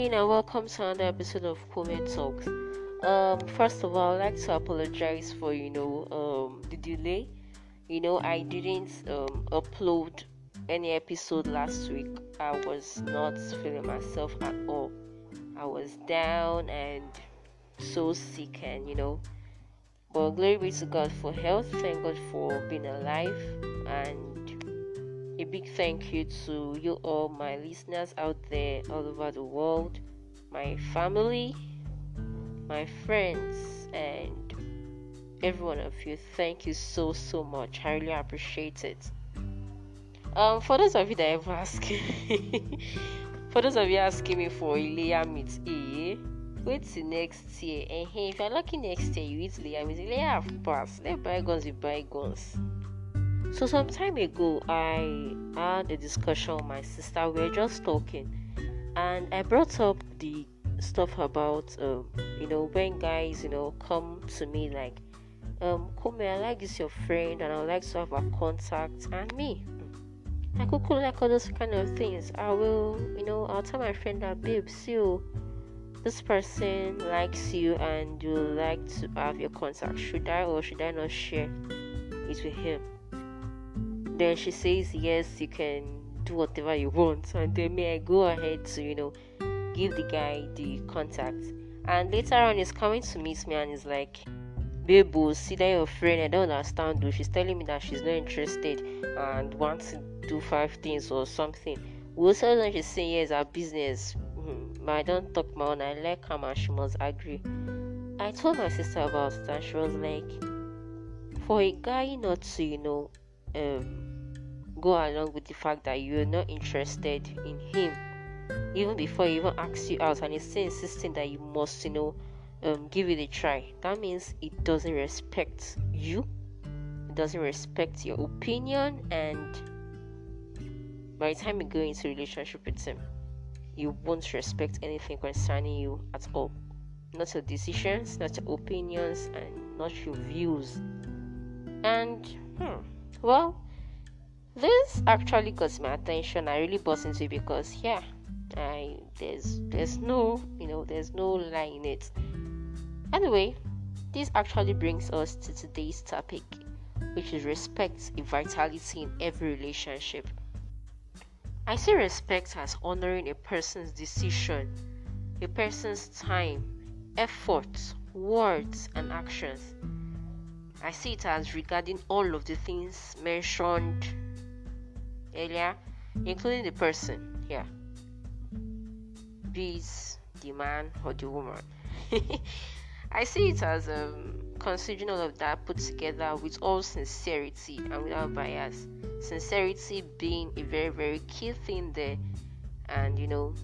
evening and welcome to another episode of Comment Talks. Um, first of all, I'd like to apologize for you know um the delay. You know, I didn't um upload any episode last week. I was not feeling myself at all. I was down and so sick, and you know, but glory be to God for health. Thank God for being alive and a big thank you to you all, my listeners out there all over the world, my family, my friends, and every one of you. Thank you so so much. I really appreciate it. Um, for those of you that ever ask, for those of you asking me for Ileya meat, eh? Wait till next year. And hey, if you're lucky next year, you eat Ileya meat. Ileya have passed. Let bygones be bygones. So some time ago, I had a discussion with my sister. We were just talking, and I brought up the stuff about, um, you know, when guys, you know, come to me like, um, Kome, I like this your friend, and I would like to have a contact, and me. I could cool like all those kind of things. I will, you know, I'll tell my friend that, babe, see you. This person likes you and you like to have your contact. Should I or should I not share it with him? Then she says yes you can do whatever you want. And then may i go ahead to you know give the guy the contact. And later on he's coming to meet me and he's like babe see that your friend? I don't understand though. She's telling me that she's not interested and wants to do five things or something. We'll tell she's saying yes our business mm-hmm. but i don't talk my own. I like her and she must agree. I told my sister about it and she was like for a guy not to you know um go along with the fact that you're not interested in him even before he even asks you out and he's still insisting that you must you know um, give it a try. That means it doesn't respect you it doesn't respect your opinion and by the time you go into relationship with him you won't respect anything concerning you at all. Not your decisions not your opinions and not your views. And hmm, well this actually got my attention. I really bought into it because yeah, I there's there's no you know there's no lie in it. Anyway, this actually brings us to today's topic, which is respect and vitality in every relationship. I see respect as honoring a person's decision, a person's time, effort, words, and actions. I see it as regarding all of the things mentioned earlier, including the person here, be it the man or the woman. I see it as um, considering all of that put together with all sincerity and without bias. Sincerity being a very, very key thing there, and you know,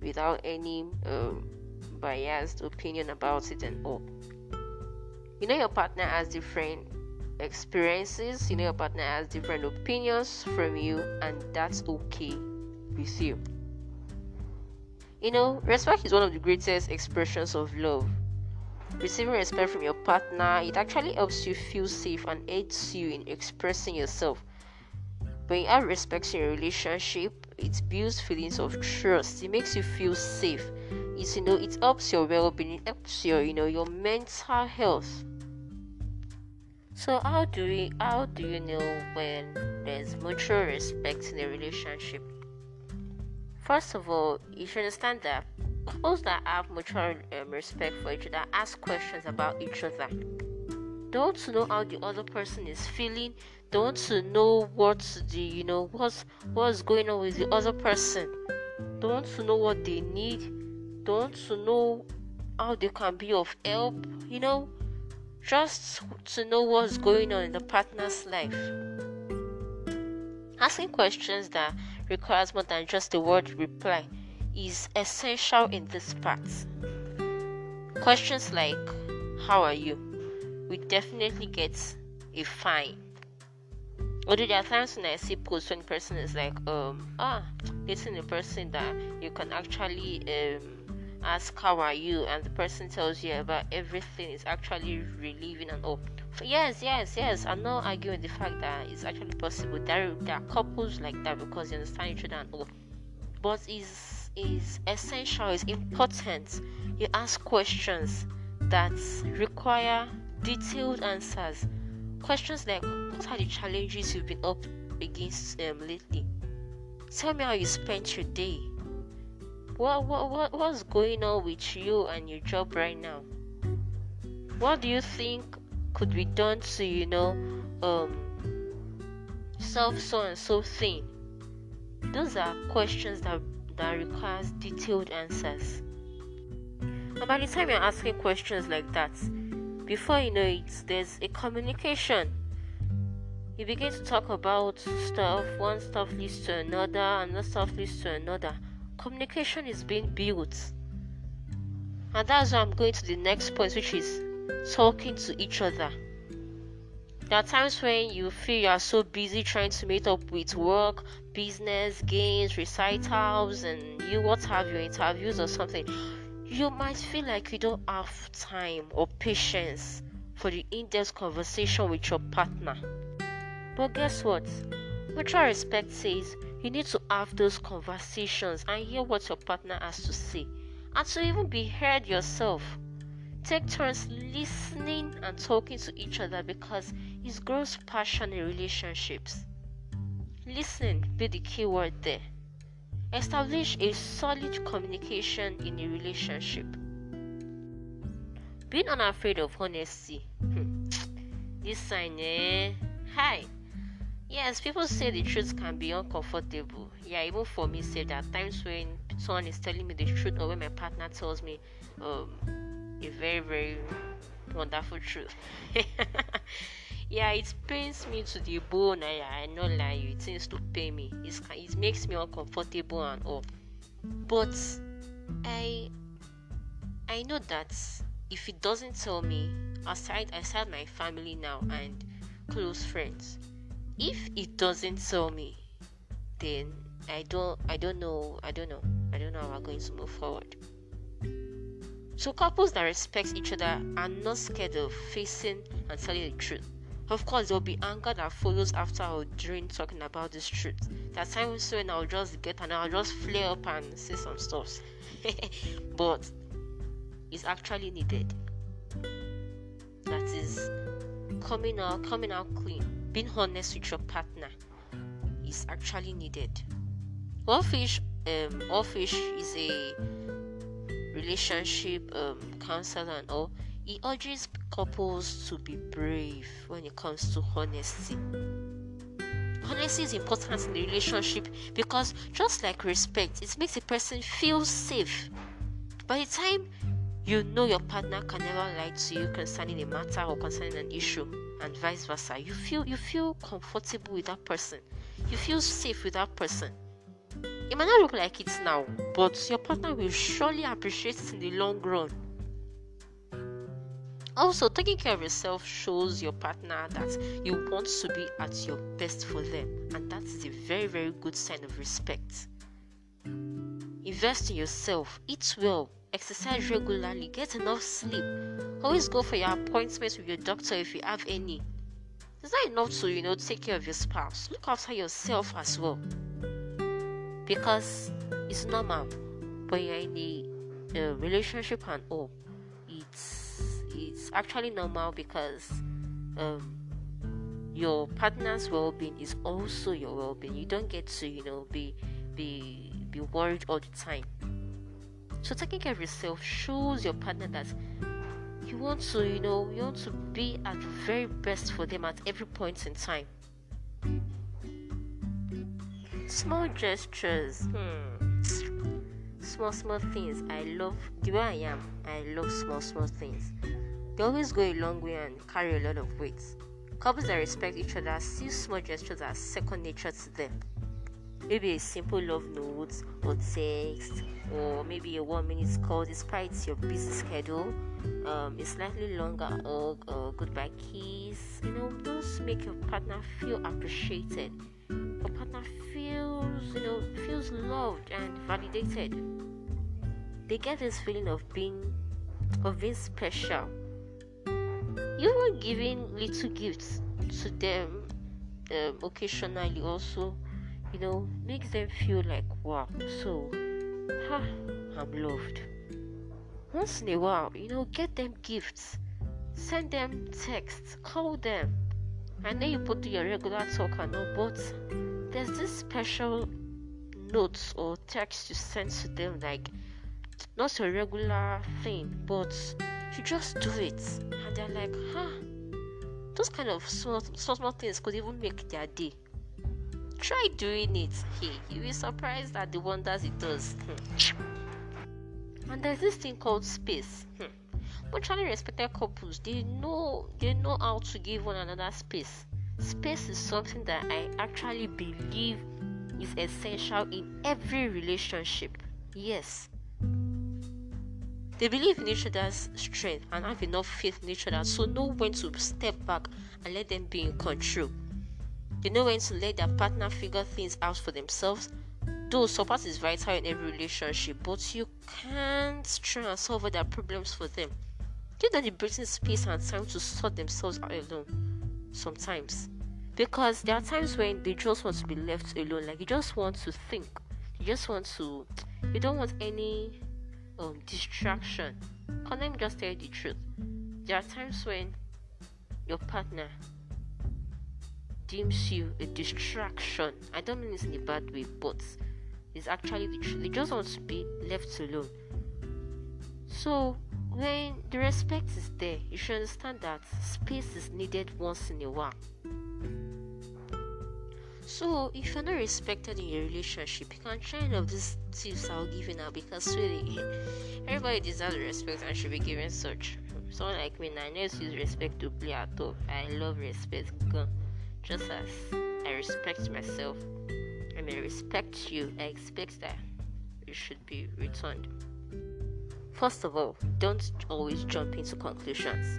without any um, biased opinion about it and all. You know, your partner has different experiences, you know, your partner has different opinions from you, and that's okay with you. You know, respect is one of the greatest expressions of love. Receiving respect from your partner, it actually helps you feel safe and aids you in expressing yourself. When you have respect in your relationship, it builds feelings of trust. It makes you feel safe. It's you know, it helps your well-being, it helps your you know your mental health so how do we how do you know when there's mutual respect in a relationship? First of all, you should understand that couples that have mutual um, respect for each other ask questions about each other. Don't know how the other person is feeling. Don't know what the you know what's what's going on with the other person. Don't know what they need. Don't know how they can be of help. You know, just to know what's going on in the partner's life. Asking questions that requires more than just a word reply is essential in this part. Questions like how are you? We definitely get a fine. Although there are times when I see posts when person is like, um, ah, this is a person that you can actually um ask how are you and the person tells you about everything is actually relieving and all yes yes yes i'm not arguing the fact that it's actually possible there, there are couples like that because they understand each other and all but is is essential, is important. You ask questions that require detailed answers. Questions like what are the challenges you've been up against um, lately? Tell me how you spent your day. What, what what what's going on with you and your job right now? What do you think could be done to you know um solve so and so thing? Those are questions that that requires detailed answers. And by the time you're asking questions like that, before you know it, there's a communication. You begin to talk about stuff, one stuff leads to another, another stuff leads to another. Communication is being built. And that's why I'm going to the next point, which is talking to each other. There are times when you feel you are so busy trying to meet up with work, business, games, recitals, and you what have your interviews or something. You might feel like you don't have time or patience for the in depth conversation with your partner. But guess what? Mutual respect says you need to have those conversations and hear what your partner has to say, and to even be heard yourself. Take turns listening and talking to each other because it grows passion in relationships. Listening be the key word there. Establish a solid communication in a relationship. Being unafraid of honesty. Hmm. this sign, eh? Hi. Yes, people say the truth can be uncomfortable. Yeah, even for me, say that times when someone is telling me the truth or when my partner tells me um, a very, very wonderful truth. yeah, it pains me to the bone. I, I not lie. It seems to pain me. It's, it makes me uncomfortable and all. But I I know that if it doesn't tell me, aside aside my family now and close friends, if it doesn't tell me, then I don't I don't know I don't know I don't know how we're going to move forward. So couples that respect each other are not scared of facing and telling the truth. Of course, there'll be anger that follows after or during talking about this truth. That times when I'll just get and I'll just flare up and say some stuff. but it's actually needed. That is coming out, coming out clean, being honest with your partner is actually needed. Offish, um, is a relationship um, counselor and all. He urges couples to be brave when it comes to honesty. Honesty is important in the relationship because, just like respect, it makes a person feel safe. By the time you know your partner can never lie to you concerning a matter or concerning an issue, and vice versa, you feel you feel comfortable with that person. You feel safe with that person. It might not look like it now, but your partner will surely appreciate it in the long run. Also, taking care of yourself shows your partner that you want to be at your best for them, and that is a very, very good sign of respect. Invest in yourself, eat well, exercise regularly, get enough sleep. Always go for your appointments with your doctor if you have any. It's not enough to, you know, take care of your spouse. Look after yourself as well. Because it's normal when you're in a, a relationship and all. It's it's actually normal because um, your partner's well-being is also your well-being. You don't get to, you know, be be be worried all the time. So taking care of yourself shows your partner that you want to, you know, you want to be at the very best for them at every point in time. Small gestures. Hmm. Small, small things. I love the way I am. I love small, small things. They always go a long way and carry a lot of weight. Couples that respect each other see small gestures as second nature to them. Maybe a simple love note or text, or maybe a one minute call despite your busy schedule, um, a slightly longer hug or goodbye kiss. You know, those make your partner feel appreciated. Your partner feels, you know, feels loved and validated. They get this feeling of being, of being special you even giving little gifts to them um, occasionally also you know makes them feel like wow so ha, I'm loved. Once in a while, you know, get them gifts, send them texts, call them. I know you put your regular talk and all, but there's this special notes or text you send to them, like not a regular thing, but you just do it, and they're like, huh. Those kind of small, small, small things could even make their day. Try doing it. Hey, you'll be surprised at the wonders it does. Hmm. and there's this thing called space. Hmm. Mutually respected couples, they know they know how to give one another space. Space is something that I actually believe is essential in every relationship. Yes, they believe in each other's strength and have enough faith in each other, so know when to step back and let them be in control. They know when to let their partner figure things out for themselves. Though support is vital in every relationship, but you can't try and solve their problems for them. Give them the breathing space and time to sort themselves out alone. Sometimes. Because there are times when they just want to be left alone, like you just want to think. You just want to you don't want any um, distraction. Can let me just tell you the truth. There are times when your partner deems you a distraction. I don't mean this in a bad way, but it's actually the truth. They just want to be left alone. So when the respect is there, you should understand that space is needed once in a while. So, if you're not respected in your relationship, you can try any of these tips I'll give you now because really, everybody deserves respect and should be given such. Someone like me, I never use respect to play at all. I love respect, just as I respect myself. and I respect you, I expect that you should be returned. First of all, don't always jump into conclusions.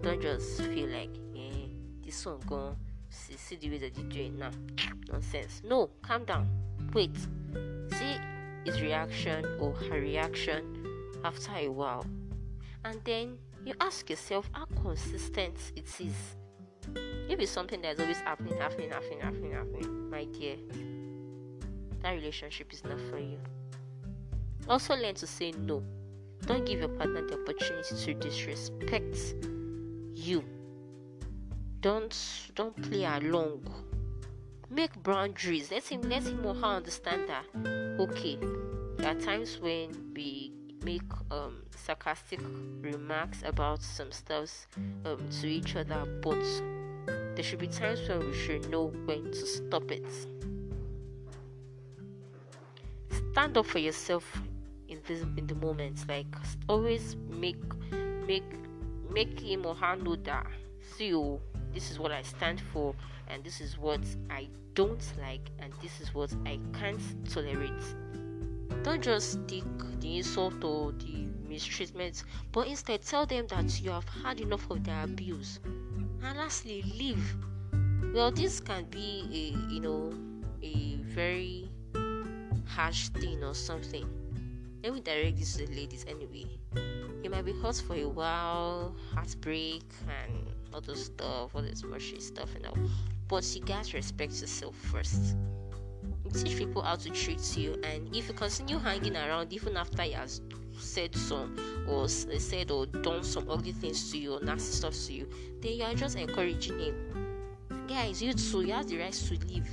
Don't just feel like, eh, this one gone see, see the way that you're doing now. Nonsense. No, calm down. Wait. See his reaction or her reaction after a while. And then you ask yourself how consistent it is. If it's something that's always happening, happening, happening, happening, happening, my dear, that relationship is not for you. Also, learn to say no. Don't give your partner the opportunity to disrespect you don't don't play along make boundaries let him let him or her understand that okay there are times when we make um, sarcastic remarks about some stuffs um, to each other but there should be times when we should know when to stop it stand up for yourself in this in the moment like always make make make him or her know that see you this is what I stand for, and this is what I don't like, and this is what I can't tolerate. Don't just take the insult or the mistreatment, but instead tell them that you have had enough of their abuse. And lastly, leave. Well, this can be a you know a very harsh thing or something. Let me direct this to the ladies anyway. You might be hurt for a while, heartbreak, and all those stuff, all this mushy stuff, you know. But you guys respect yourself first. Teach people how to treat you, and if you continue hanging around even after he has said some or eh, said or done some ugly things to you or nasty stuff to you, then you are just encouraging him. Guys, you too, you have the right to leave.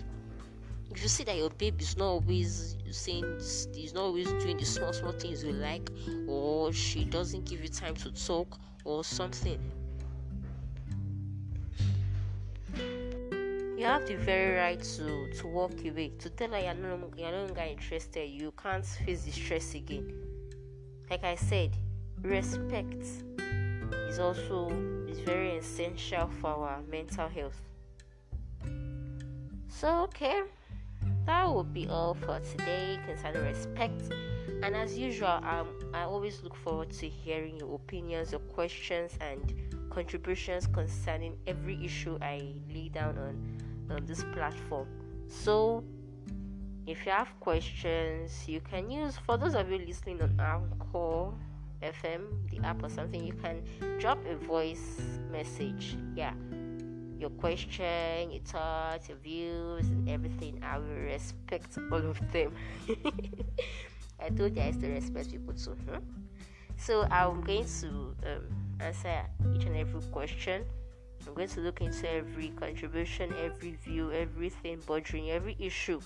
If you see that your baby is not always saying, he's not always doing the small, small things you like, or she doesn't give you time to talk, or something, you have the very right to to walk away to tell her you're you're no longer interested you can't face the stress again like i said respect is also is very essential for our mental health so okay that would be all for today concerning respect and as usual um, i always look forward to hearing your opinions your questions and contributions concerning every issue i lay down on on this platform. So, if you have questions, you can use for those of you listening on Anchor FM, the app or something, you can drop a voice message. Yeah, your question, your thoughts, your views, and everything. I will respect all of them. I told you I still respect people too. Hmm? So I'm going to um, answer each and every question. I'm going to look into every contribution, every view, everything bothering, every issue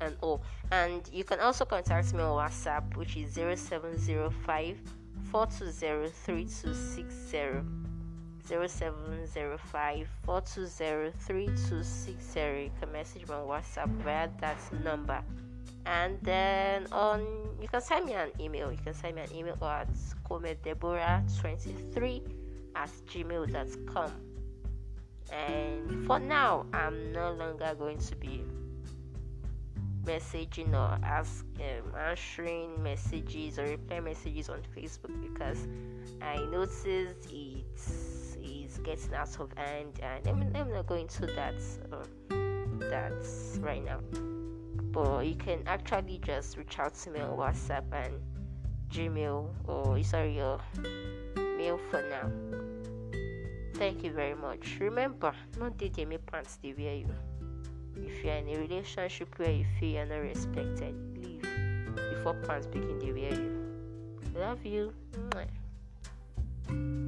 and all. And you can also contact me on WhatsApp, which is 0705 420 3260. 0705 420 3260. You can message me on WhatsApp via that number. And then on you can send me an email. You can send me an email at comedeborah23 at gmail.com. And for now, I'm no longer going to be messaging or ask um, answering messages or reply messages on Facebook because I noticed it's is getting out of hand and I'm, I'm not going to that um, that right now. But you can actually just reach out to me on WhatsApp and Gmail or sorry your mail for now. Thank you very much. Remember not did me pants they wear you if you're in a relationship where you feel you're not respected, leave before pants begin to wear you. Love you. Mwah.